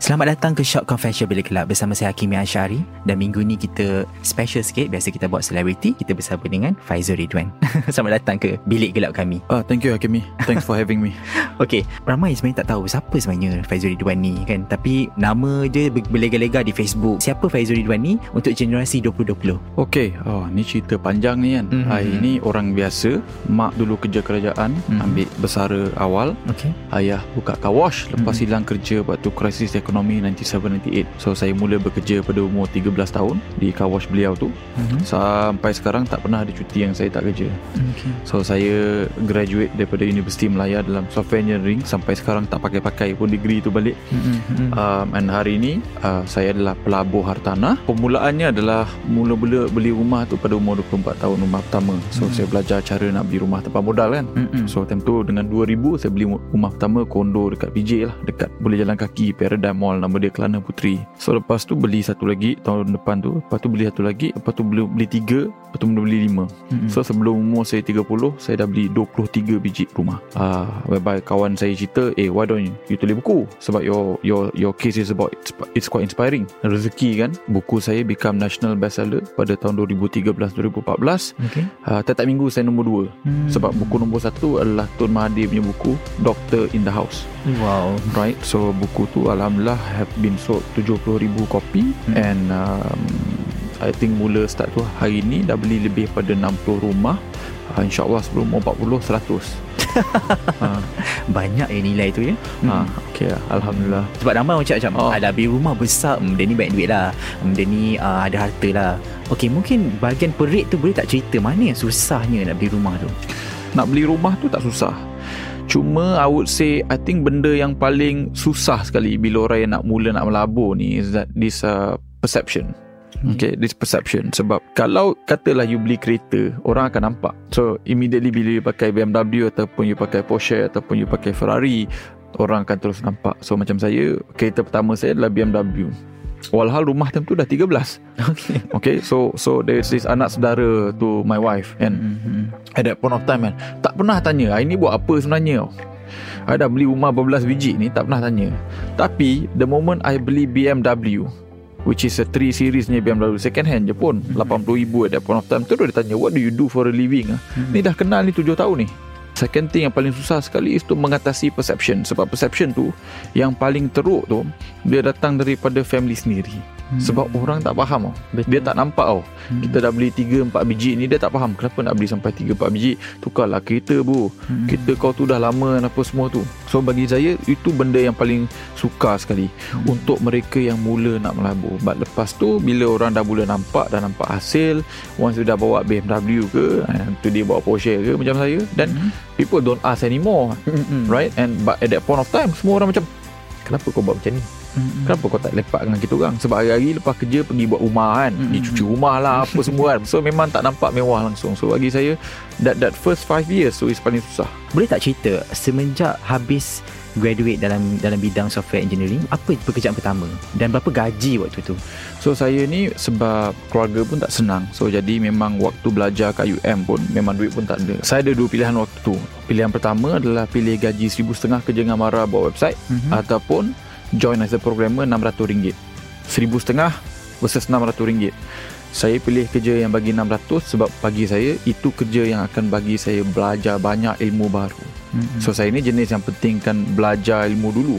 Selamat datang ke Shop Confession Bilik Gelap bersama saya Hakimi Ashari dan minggu ni kita special sikit biasa kita buat celebrity kita bersama dengan Faizul Ridwan. Selamat datang ke Bilik Gelap kami. Ah, thank you Hakimi. Thanks for having me. Okay, ramai sebenarnya tak tahu siapa sebenarnya Faizul Ridwan ni kan tapi nama dia berlega-lega di Facebook. Siapa Faizul Ridwan ni untuk generasi 2020? Okay, oh, ni cerita panjang ni kan. Mhm. Mm-hmm. I ni orang biasa. Mak dulu kerja kerajaan, Mhm. mm-hmm. ambil besara awal. Okay. Ayah buka kawash lepas Mhm. mm-hmm. hilang kerja waktu krisis ekonomi 97-98. So saya mula bekerja pada umur 13 tahun di kawash beliau tu. Mm-hmm. Sampai sekarang tak pernah ada cuti yang saya tak kerja. Okay. So saya graduate daripada Universiti Melaya dalam software engineering sampai sekarang tak pakai-pakai pun degree tu balik. Mm-hmm. Um, and hari ini uh, saya adalah pelabur hartanah. Permulaannya adalah mula-mula beli rumah tu pada umur 24 tahun rumah pertama. So Hmm. saya belajar cara nak beli rumah tanpa modal kan. Mm-mm. So time tu dengan 2000 saya beli rumah pertama kondo dekat PJ lah dekat boleh jalan kaki Paradigm Mall nama dia Kelana Putri. So lepas tu beli satu lagi tahun depan tu, lepas tu beli satu lagi, lepas tu beli beli tiga, lepas tu beli lima. Mm-mm. So sebelum umur saya 30 Saya dah beli 23 biji rumah uh, Whereby kawan saya cerita Eh why don't you, you tulis buku Sebab your your your case is about It's, quite inspiring Rezeki kan Buku saya become national bestseller Pada tahun 2013-2014 Okay. uh, Tiap-tiap minggu saya nombor 2 Hmm. Sebab buku nombor 1 adalah Tun Mahathir punya buku Doctor in the House Wow. Right So buku tu Alhamdulillah Have been sold 70,000 kopi Hmm. And um, I think mula start tu Hari ni dah beli lebih pada 60 rumah. Uh, InsyaAllah sebelum umur 40 100 uh, Banyak ya nilai tu ya. uh, Okay lah Alhamdulillah. Sebab ramai orang cakap macam Oh. Ada beli rumah besar hmm, Dia ni banyak duit lah. Hmm, Dia ni uh, ada harta lah. Okay mungkin bahagian perit tu Boleh tak cerita Mana yang susahnya nak beli rumah tu? Nak beli rumah tu tak susah. Cuma I would say I think benda yang paling susah sekali Bila orang yang nak mula nak melabur ni Is that this uh, perception Okay, this perception. Sebab kalau katalah you beli kereta Orang akan nampak. So immediately bila you pakai BMW Ataupun you pakai Porsche Ataupun you pakai Ferrari Orang akan terus nampak. So macam saya Kereta pertama saya adalah BMW Walhal rumah time tu dah 13 Okay. Okay so So there's this anak saudara To my wife And mm-hmm. At that point of time kan? Tak pernah tanya "Ah, Ini buat apa sebenarnya? I dah beli rumah berbelas biji ni Tak pernah tanya. Tapi The moment I beli BMW Which is a 3 series ni BMW Second hand je pun RM80,000 at that point of time. Terus dia tanya What do you do for a living ah? Ni dah kenal ni 7 tahun ni. Second thing yang paling susah sekali Is to mengatasi perception. Sebab perception tu Yang paling teruk tu Dia datang daripada family sendiri Sebab orang tak faham tau Betul. Dia tak nampak tau Kita dah beli 3-4 biji ni Dia tak faham Kenapa nak beli sampai 3-4 biji? Tukarlah kereta bu. Hmm. Kereta kau tu dah lama dan Apa semua tu. So bagi saya Itu benda yang paling Sukar sekali Untuk mereka yang mula nak melabur. But lepas tu Bila orang dah mula nampak Dah nampak hasil Once dia dah bawa BMW ke eh, Tu dia bawa Porsche ke Macam saya Dan People don't ask anymore. Mm-mm. Right? And but at that point of time Semua orang macam Kenapa kau buat macam ni Mm-mm. Kenapa kau tak lepak dengan kita orang? Sebab hari-hari lepas kerja Pergi buat rumah kan? Mm-mm. Pergi cuci rumah lah Apa semua kan? So memang tak nampak mewah langsung. So bagi saya That that first five years So is paling susah. Boleh tak cerita Semenjak habis Graduate dalam dalam bidang software engineering Apa pekerjaan pertama? Dan berapa gaji waktu tu? So saya ni Sebab keluarga pun tak senang. So jadi memang Waktu belajar kat UM pun Memang duit pun tak ada. Saya ada dua pilihan waktu tu. Pilihan pertama adalah Pilih gaji RM1,500 kerja dengan Mara Buat website Mhm. Ataupun Join as a programmer RM600 RM1,500 versus RM600 Saya pilih kerja yang bagi RM600 Sebab bagi saya Itu kerja yang akan bagi saya Belajar banyak ilmu baru. Mm-mm. So saya ni jenis yang pentingkan Belajar ilmu dulu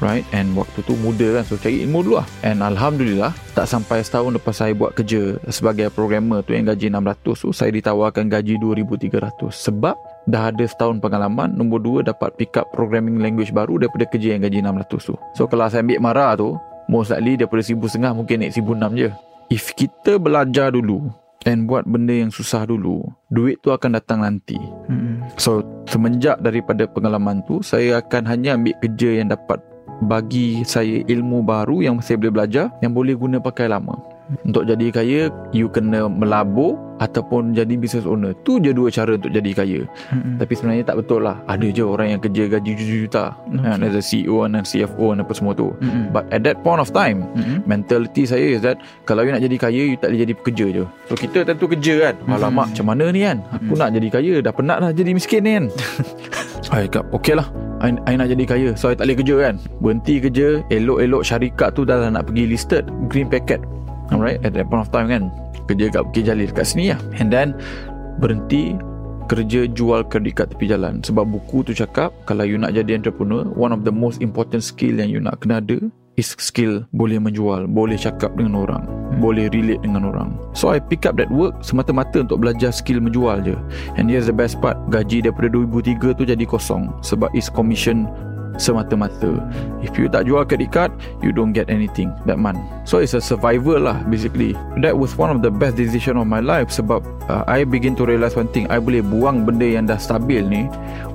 right? And waktu tu muda kan so cari ilmu dulu lah. And Alhamdulillah tak sampai setahun lepas saya buat kerja sebagai programmer tu yang gaji 600 tu saya ditawarkan gaji 2300 sebab dah ada setahun pengalaman nombor dua dapat pick up programming language baru daripada kerja yang gaji 600 tu. So kalau saya ambil marah tu most likely daripada 1500 mungkin naik 1600 je. If kita belajar dulu and buat benda yang susah dulu duit tu akan datang nanti. Hmm. So semenjak daripada pengalaman tu Saya akan hanya ambil kerja yang dapat Bagi saya ilmu baru yang saya boleh belajar Yang boleh guna pakai lama Untuk jadi kaya You kena melabur Ataupun jadi business owner. Tu je dua cara untuk jadi kaya. Hmm. Tapi sebenarnya tak betul lah. Ada je orang yang kerja gaji juta-juta Okay. As a CEO dan CFO dan apa semua tu. Hmm. But at that point of time Hmm. Mentality saya is that Kalau you nak jadi kaya You tak boleh jadi pekerja je. So kita tentu kerja kan. Alamak macam mana ni kan? Aku nak jadi kaya Dah penat dah jadi miskin ni kan. I cakap okay lah. I, I nak jadi kaya So I tak boleh kerja kan. Berhenti kerja Elok-elok syarikat tu Dah lah nak pergi listed Green packet Alright At that point of time kan Kerja kat Bukit Jalil Kat sini lah. And then Berhenti Kerja jual kredit kat tepi jalan. Sebab buku tu cakap Kalau you nak jadi entrepreneur One of the most important skill Yang you nak kena ada Is skill Boleh menjual Boleh cakap dengan orang Boleh relate dengan orang. So I pick up that work Semata-mata untuk belajar skill menjual je. And here's the best part Gaji daripada 2003 tu jadi kosong Sebab is commission semata-mata. If you tak jual credit card You don't get anything that month. So it's a survival lah basically. That was one of the best decision of my life Sebab uh, I begin to realise one thing. I boleh buang benda yang dah stabil ni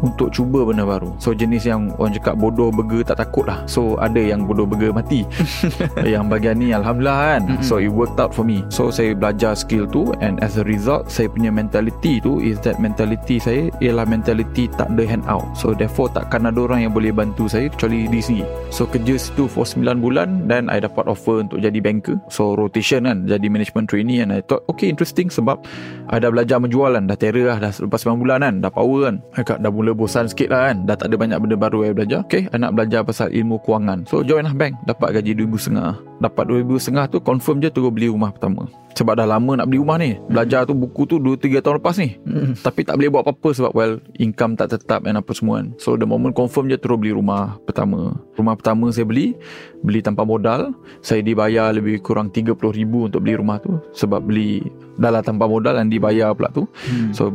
Untuk cuba benda baru. So jenis yang orang cakap bodoh burger tak takut lah. So ada yang bodoh burger mati. Yang bagian ni Alhamdulillah kan? So it worked out for me. So saya belajar skill tu And as a result Saya punya mentality tu Is that mentality saya Ialah mentality tak ada hand out. So therefore takkan ada orang yang boleh bantu saya Kecuali di sini So kerja situ for 9 bulan Dan I dapat offer untuk jadi banker. So rotation kan Jadi management trainee And I thought okay interesting Sebab I dah belajar menjual kan Dah terror lah Dah lepas 9 bulan kan Dah power kan. I kat dah mula bosan sikit lah kan Dah tak ada banyak benda baru I belajar. Okay I nak belajar pasal ilmu kewangan. So join lah bank Dapat gaji RM2,500 Dapat RM2,500 tu Confirm je terus beli rumah pertama. Sebab dah lama nak beli rumah ni. Belajar tu buku tu 2-3 tahun lepas ni. Hmm. Tapi tak boleh buat apa-apa Sebab well Income tak tetap Dan apa semua kan. So the moment confirm je Terus beli rumah pertama. Rumah pertama saya beli Beli tanpa modal. Saya dibayar lebih kurang RM30,000 Untuk beli rumah tu. Sebab beli Dah lah tanpa modal Dan dibayar pula tu. Hmm. So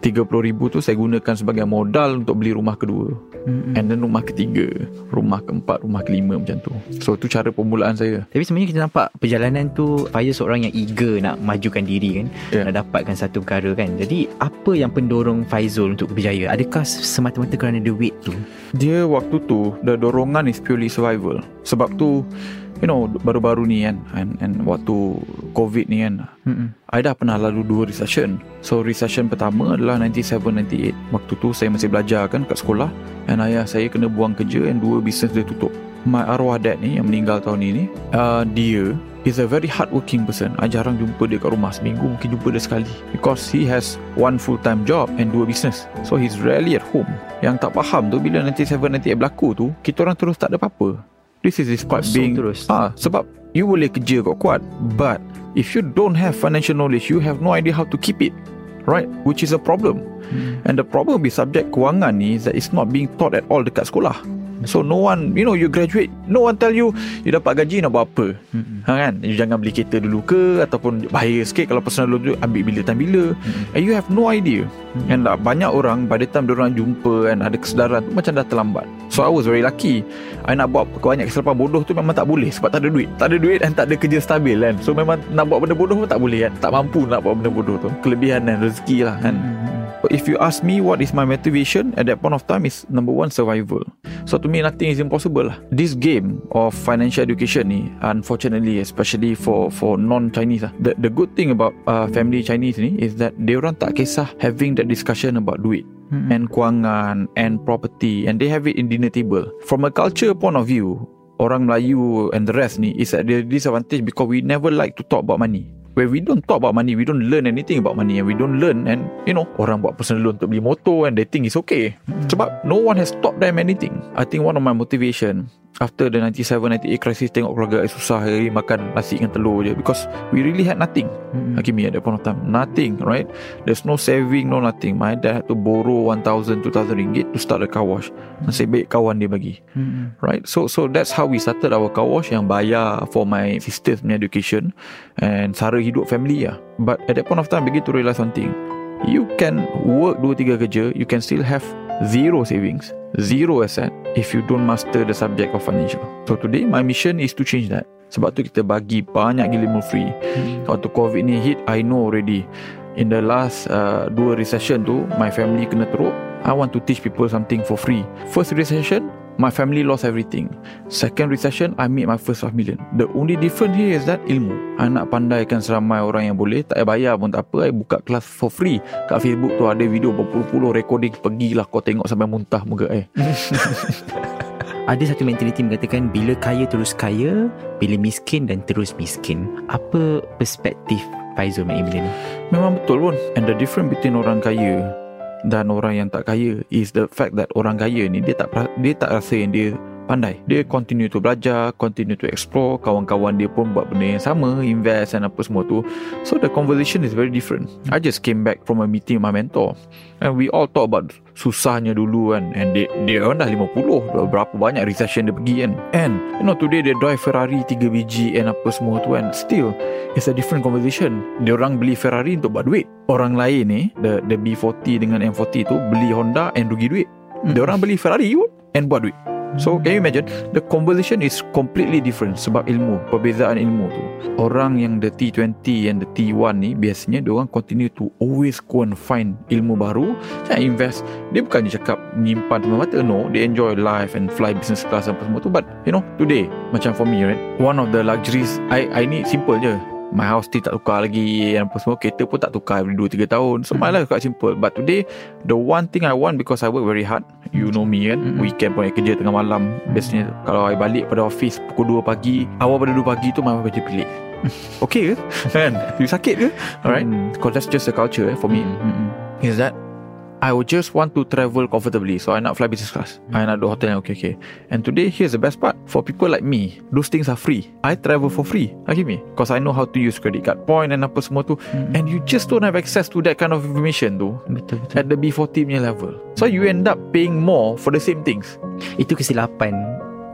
RM30,000 tu saya gunakan sebagai modal Untuk beli rumah kedua. Hmm. And then rumah ketiga Rumah keempat Rumah kelima macam tu. So tu cara permulaan saya. Tapi sebenarnya kita nampak perjalanan tu Faiz seorang yang eager nak majukan diri kan Ya. Nak dapatkan satu perkara kan. Jadi apa yang pendorong Faizul untuk berjaya? Adakah semata-mata kerana duit tu? Dia waktu tu The dorongan is purely survival. Sebab tu You know Baru-baru ni kan and, and waktu Covid ni kan. Mm-mm. I dah pernah lalu dua recession. So recession pertama adalah 97-98 Waktu tu saya masih belajar kan kat sekolah And ayah saya kena buang kerja And dua bisnes dia tutup. My arwah dad ni yang meninggal tahun ini uh, Dia is a very hardworking person. I jarang jumpa dia kat rumah. Seminggu mungkin jumpa dia sekali. Because he has one full time job And dua business. So he's rarely at home. Yang tak faham tu Bila 97-98 berlaku tu Kita orang terus tak ada apa-apa This is despite Kosong being terus. Ah, sebab you boleh kerja kuat-kuat but if you don't have financial knowledge you have no idea how to keep it right? Which is a problem. Hmm. and the problem with subject kewangan ni is that it's not being taught at all dekat sekolah. So no one you know you graduate no one tell you you dapat gaji nak buat apa? Mm-mm. ha, kan? You jangan beli kereta dulu ke ataupun bahaya sikit kalau personal loan tu ambil bila time bila. Mm-mm. and you have no idea. And uh, banyak orang by the time orang jumpa and ada kesedaran tu macam dah terlambat so I was very lucky I nak buat banyak kesilapan bodoh tu memang tak boleh sebab tak ada duit tak ada duit dan tak ada kerja stabil kan so memang nak buat benda bodoh pun tak boleh kan tak mampu nak buat benda bodoh tu kelebihan dan rezeki lah kan Mm-mm. But if you ask me what is my motivation at that point of time is number one survival. So to me nothing is impossible lah. This game of financial education ni unfortunately especially for for non-Chinese lah. The the good thing about uh, family Chinese ni is that they orang tak kisah having that discussion about duit Mm-mm. and kewangan and property and they have it in dinner table. From a culture point of view, orang Melayu and the rest ni is at the disadvantage because we never like to talk about money. Where we don't talk about money, we don't learn anything about money and we don't learn and you know orang buat personal loan untuk beli motor and they think it's okay. Sebab no one has taught them anything. I think one of my motivation After the 97-98 crisis Tengok keluarga I susah hari Makan nasi dengan telur je. Because we really had nothing. Mm-mm. Hakimi at that point of time Nothing right? There's no saving No nothing. My dad had to borrow 1,000 2,000 ringgit To start a car wash. Nasib baik kawan dia bagi. Mm-mm. right? So so that's how we started our car wash yang bayar for my sisters education and sara hidup family lah but at that point of time begitu realise one thing. You can work 2 3 kerja you can still have zero savings zero asset if you don't master the subject of financial. So today my mission is to change that. Sebab tu kita bagi banyak gila ilmu free. Waktu covid ni hit I know already. In the last uh, dua recession tu my family kena teruk. I want to teach people something for free. First recession my family lost everything. Second recession I made my first 5 million. The only difference here is that ilmu. I nak pandaikan seramai orang yang boleh tak payah bayar pun tak apa. I buka kelas for free. Kat Facebook tu ada video berpuluh-puluh recording pergilah kau tengok sampai muntah muka eh Ada satu mentaliti mengatakan bila kaya terus kaya, bila miskin dan terus miskin. Apa perspektif Faizul benda ni? Memang betul pun. And the difference between orang kaya Dan orang yang tak kaya Is the fact that orang kaya ni Dia tak dia tak rasa yang dia pandai. Dia continue to belajar Continue to explore. Kawan-kawan dia pun buat benda yang sama Invest dan apa semua tu. So the conversation is very different. I just came back from a meeting with my mentor. And we all talk about Susahnya dulu kan. And dia, dia orang dah 50 Berapa banyak recession dia pergi kan. And You know today dia drive Ferrari 3 biji And apa semua tu kan. Still It's a different conversation. Dia orang beli Ferrari untuk buat duit. Orang lain ni The, the B40 dengan M40 tu Beli Honda and rugi duit. Dia orang beli Ferrari pun And buat duit So can you imagine? The conversation is completely different Sebab ilmu Perbezaan ilmu tu. Orang yang the T20 And the T1 ni Biasanya dia orang continue to Always go and find Ilmu baru. Saya invest? Dia bukannya cakap Nyimpan semua mata. No They enjoy life And fly business class Apa semua tu. But you know Today Macam for me right? One of the luxuries I I ni simple je My house still tak tukar lagi and Apa semua Kereta pun tak tukar Every 2-3 tahun So my life quite simple But today The one thing I want Because I work very hard You know me kan Mm-mm. Weekend pun I kerja tengah malam Biasanya Kalau I balik pada office Pukul 2 pagi Awal pada 2 pagi tu My wife baca pelik Okay ke? kan? You sakit ke? Alright Because that's just the culture eh, For me Mm-mm. Is that I would just want to travel comfortably So I nak fly business class. I nak duduk hotel yang okay okay. And today here's the best part. For people like me Those things are free. I travel for free. Lagi me Because I know how to use credit card point And apa semua tu. Mm. And you just don't have access to that kind of information tu Betul betul. At the B40 punya level. So you end up paying more For the same things. Itu kesilapan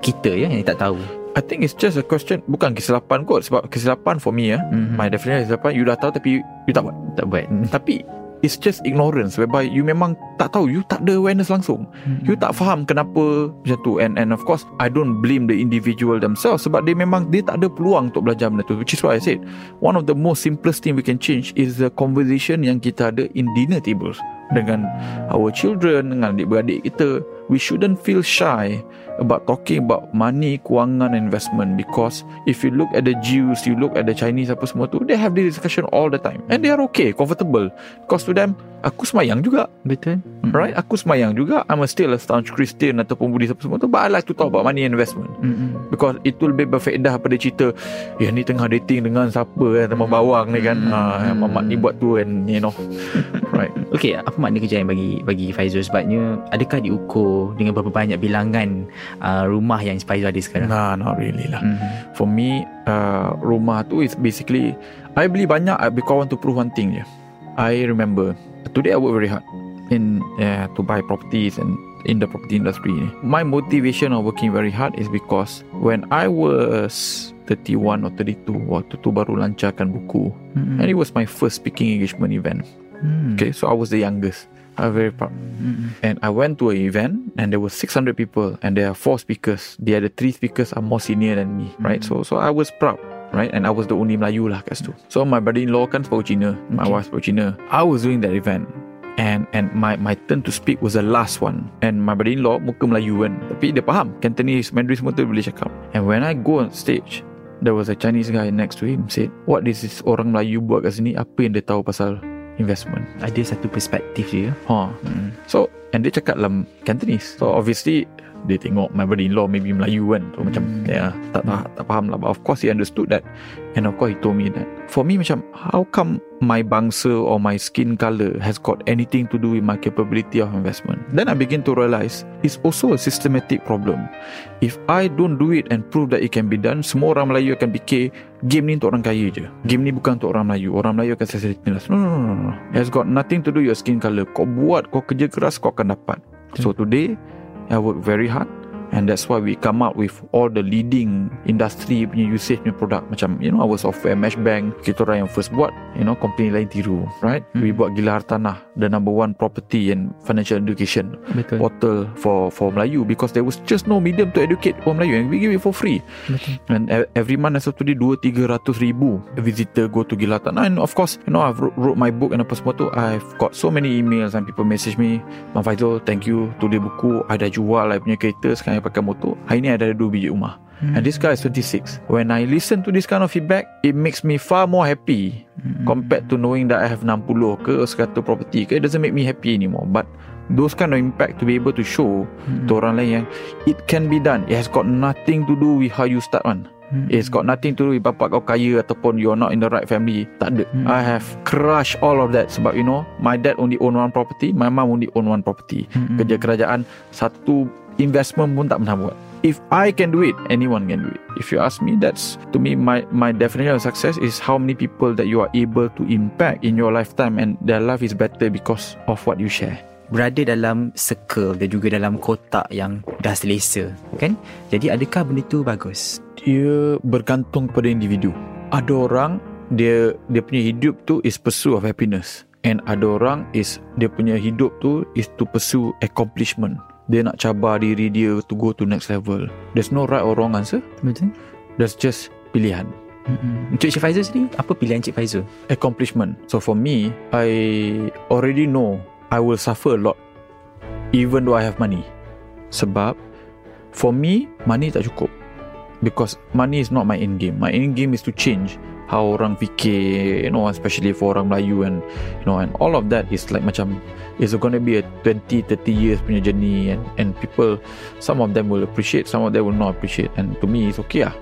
kita ya yang tak tahu. I think it's just a question Bukan kesilapan kot Sebab kesilapan for me ya. Mhm. My definition kesilapan You dah tahu tapi you, you tak buat. Tak buat. Tapi It's just ignorance Whereby you memang tak tahu You tak ada awareness langsung. You tak faham kenapa macam tu. And and of course I don't blame the individual themselves sebab dia memang dia tak ada peluang untuk belajar benda tu which is why I said one of the most simplest thing we can change is the conversation yang kita ada in dinner tables dengan our children dengan adik-beradik kita we shouldn't feel shy about talking about money kewangan and investment because if you look at the Jews you look at the Chinese apa semua tu they have this discussion all the time and they are okay comfortable. Because to them aku semayang juga. Betul. Right? Aku semayang juga. I'm a still a staunch Christian Ataupun Buddhist apa semua tu But I like to talk about money and investment. Mm-mm. Because itu lebih berfaedah Pada cerita Ya ni tengah dating dengan siapa kan Teman bawang ni kan? Ha, yang Mamat ni buat tu and You know. Right. Okey, apa makna kejayaan bagi bagi Faizul? Sebabnya adakah diukur dengan berapa banyak bilangan uh, rumah yang Faizul ada sekarang? Nah not really lah Mhm. For me uh, Rumah tu is basically I beli banyak uh, Because I want to prove one thing je I remember Today I work very hard In uh, To buy properties And in the property industry ni My motivation of working very hard Is because When I was 31 or 32 Waktu tu baru lancarkan buku Mhm. And it was my first speaking engagement event Hmm. Okay so I was the youngest I'm very proud Mhm. And I went to an event and there were 600 people and there are four speakers. The other three speakers are more senior than me, right? So so I was proud, right? And I was the only Melayu lah kat situ. So my brother-in-law kan separuh Cina, my wife separuh Cina. I was doing that event. And and my my turn to speak was the last one. And my brother-in-law muka Melayu kan. Tapi dia faham Cantonese, Mandarin semua tu boleh cakap. And when I go on stage, there was a Chinese guy next to him said, "What is this orang Melayu buat kat sini? Apa yang dia tahu pasal investment?" Ada satu perspektif dia. Ha. Hmm. So And dia cakap dalam Cantonese So obviously Dia tengok my brother-in-law Maybe Melayu kan. So macam Hmm. Ya tak, tak, tak faham lah. But of course he understood that. And of course he told me that. For me macam How come my bangsa Or my skin colour Has got anything to do With my capability of investment? Then I begin to realise It's also a systematic problem. If I don't do it And prove that it can be done Semua orang Melayu akan fikir Game ni untuk orang kaya je. Game ni bukan untuk orang Melayu. Orang Melayu akan tindas no, no, no, no, no. It has got nothing to do With your skin colour Kau buat Kau kerja keras Kau akan dapat. So today Uh, I work very hard And that's why we come up with all the leading industry punya usage punya produk macam you know our software mesh bank kita orang yang first buat you know company lain tiru right? We buat gila hartanah the number one property and financial education Betul. portal for for Melayu. Because there was just no medium to educate orang Melayu and we give it for free. Betul. and e- every month as of today 2 300 ribu visitor go to Gila Tanah and of course you know I've wrote, wrote my book and apa semua tu. I've got so many emails and people message me Bang Faizal thank you. Tulis buku I dah jual I punya kereta sekarang I pakai motor hari ni ada 2 biji rumah. And this guy is 26 When I listen to this kind of feedback It makes me far more happy Compared to knowing that I have 60 ke 100 property ke It doesn't make me happy anymore. But Those kind of impact to be able to show To orang lain yang It can be done. It has got nothing to do with how you start one It's got nothing to do with bapak kau kaya Ataupun you're not in the right family. Tak ada. I have crushed all of that Sebab you know My dad only own one property My mum only own one property. Kerja kerajaan Satu investment pun tak pernah buat. If I can do it Anyone can do it. If you ask me That's To me my my definition of success Is how many people That you are able to impact In your lifetime And their life is better Because of what you share. Berada dalam circle dan juga dalam kotak yang dah selesa kan? Jadi adakah benda tu bagus dia bergantung pada individu. Ada orang dia dia punya hidup tu is pursuit of happiness and ada orang is dia punya hidup tu is to pursue accomplishment. Dia nak cabar diri dia to go to next level. There's no right or wrong answer. betul There's just pilihan. Encik Cik Faizul sendiri apa pilihan Cik Faizul Accomplishment. So for me, I already know I will suffer a lot even though I have money. Sebab for me, money tak cukup. Because money is not my end game. My end game is to change how orang fikir, you know, especially for orang Melayu and you know, and all of that is like macam it's going to be a 20 30 years punya journey and and people some of them will appreciate, some of them will not appreciate and to me it's okay lah.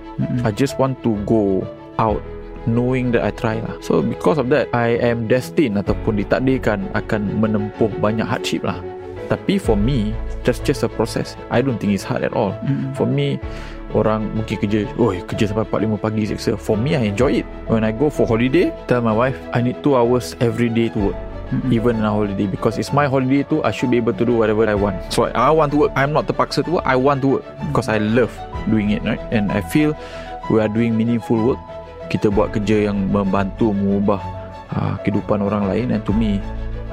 I just want to go out knowing that I try lah. So because of that, I am destined ataupun ditakdirkan akan menempuh banyak hardship lah. Tapi for me, that's just a process. I don't think it's hard at all. For me, orang mungkin kerja, oh kerja sampai 4-5 pagi seksa. For me, I enjoy it. When I go for holiday, tell my wife, I need 2 hours every day to work. Even on a holiday Because it's my holiday too. I should be able to do whatever I want. So I want to work. I'm not terpaksa to work. I want to work Because I love doing it right? And I feel We are doing meaningful work. Kita buat kerja yang Membantu mengubah uh, Kehidupan orang lain. And to me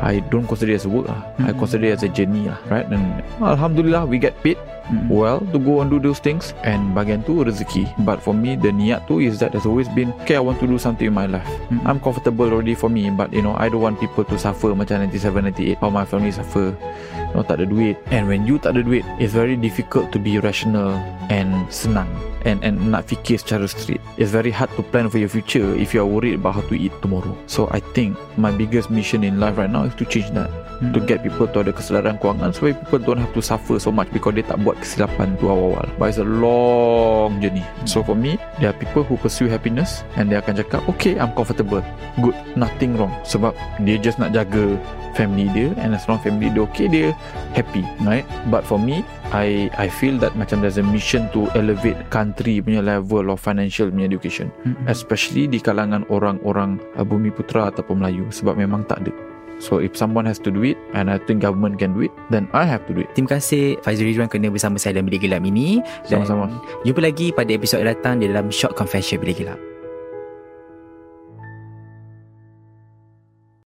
I don't consider it as a work lah. I consider it as a journey lah, right? And Alhamdulillah we get paid well to go and do those things and bagian tu rezeki. But for me the niat tu is that there's always been okay I want to do something in my life. I'm comfortable already for me but you know I don't want people to suffer macam 97 98 how my family suffer. You know tak ada duit and when you tak ada duit it's very difficult to be rational and senang and and nak fikir secara straight. It's very hard to plan for your future if you are worried about how to eat tomorrow. So I think my biggest mission in life right now is to change that. To get people to ada kesedaran kewangan supaya people don't have to suffer so much because dia tak buat kesilapan tu awal-awal. But it's a long journey. So for me, there are people who pursue happiness and dia akan cakap, okay, I'm comfortable. Good. Nothing wrong. Sebab dia just nak jaga family dia and as long family dia okay, dia happy. Right? But for me, I I feel that macam there's a mission to elevate country punya level of financial punya education. Especially di kalangan orang-orang uh, bumi putra ataupun Melayu. Sebab memang tak ada. So if someone has to do it and I think government can do it, then I have to do it. Terima kasih Faizul Ridwan kerana bersama saya dalam Bilik Gelap ini dan Sama-sama. jumpa lagi pada episod datang di dalam Short Confession Bilik Gelap